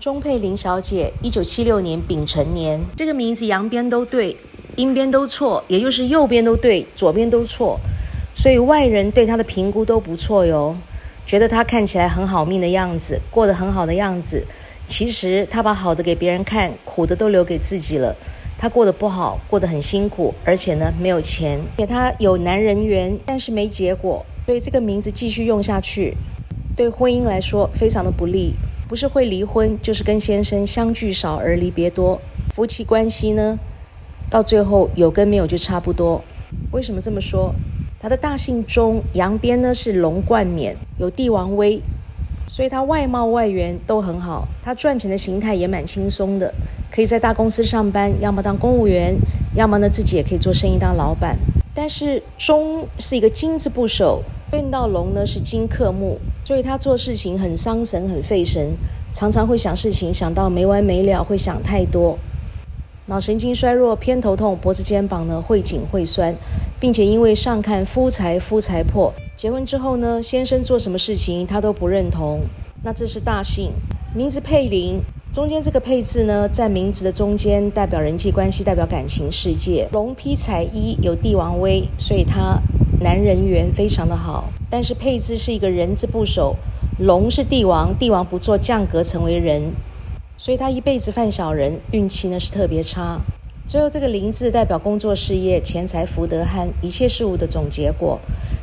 钟佩玲小姐，一九七六年丙辰年，这个名字阳边都对，阴边都错，也就是右边都对，左边都错，所以外人对她的评估都不错哟，觉得她看起来很好命的样子，过得很好的样子。其实她把好的给别人看，苦的都留给自己了。她过得不好，过得很辛苦，而且呢没有钱，给她有男人缘，但是没结果，所以这个名字继续用下去。对婚姻来说非常的不利，不是会离婚，就是跟先生相聚少而离别多。夫妻关系呢，到最后有跟没有就差不多。为什么这么说？他的大姓钟，阳边呢是龙冠冕，有帝王威，所以他外貌外缘都很好。他赚钱的形态也蛮轻松的，可以在大公司上班，要么当公务员，要么呢自己也可以做生意当老板。但是钟是一个金字部首。对应到龙呢是金克木，所以他做事情很伤神、很费神，常常会想事情想到没完没了，会想太多，脑神经衰弱、偏头痛、脖子肩膀呢会紧会酸，并且因为上看夫财夫财破，结婚之后呢，先生做什么事情他都不认同。那这是大姓，名字配灵，中间这个配字呢，在名字的中间代表人际关系，代表感情世界。龙披彩衣，有帝王威，所以他。男人缘非常的好，但是配置是一个人字部首，龙是帝王，帝王不做降格成为人，所以他一辈子犯小人，运气呢是特别差。最后这个林字代表工作事业、钱财福德和一切事物的总结果，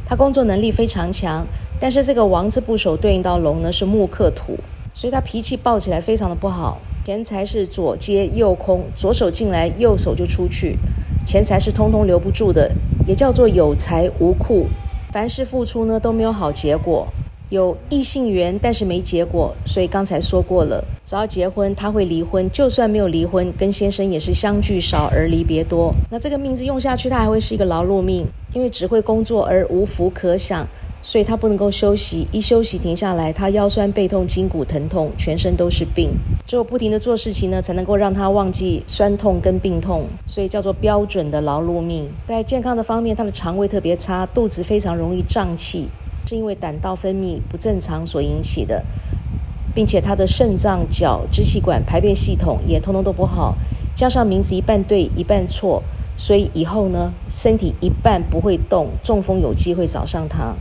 他工作能力非常强，但是这个王字部首对应到龙呢是木克土，所以他脾气暴起来非常的不好。钱财是左接右空，左手进来，右手就出去。钱财是通通留不住的，也叫做有财无库。凡事付出呢都没有好结果，有异性缘但是没结果。所以刚才说过了，只要结婚他会离婚，就算没有离婚，跟先生也是相聚少而离别多。那这个命字用下去，他还会是一个劳碌命，因为只会工作而无福可享。所以他不能够休息，一休息停下来，他腰酸背痛、筋骨疼痛，全身都是病。只有不停的做事情呢，才能够让他忘记酸痛跟病痛，所以叫做标准的劳碌命。在健康的方面，他的肠胃特别差，肚子非常容易胀气，是因为胆道分泌不正常所引起的，并且他的肾脏、脚、支气管、排便系统也通通都不好，加上名字一半对一半错，所以以后呢，身体一半不会动，中风有机会找上他。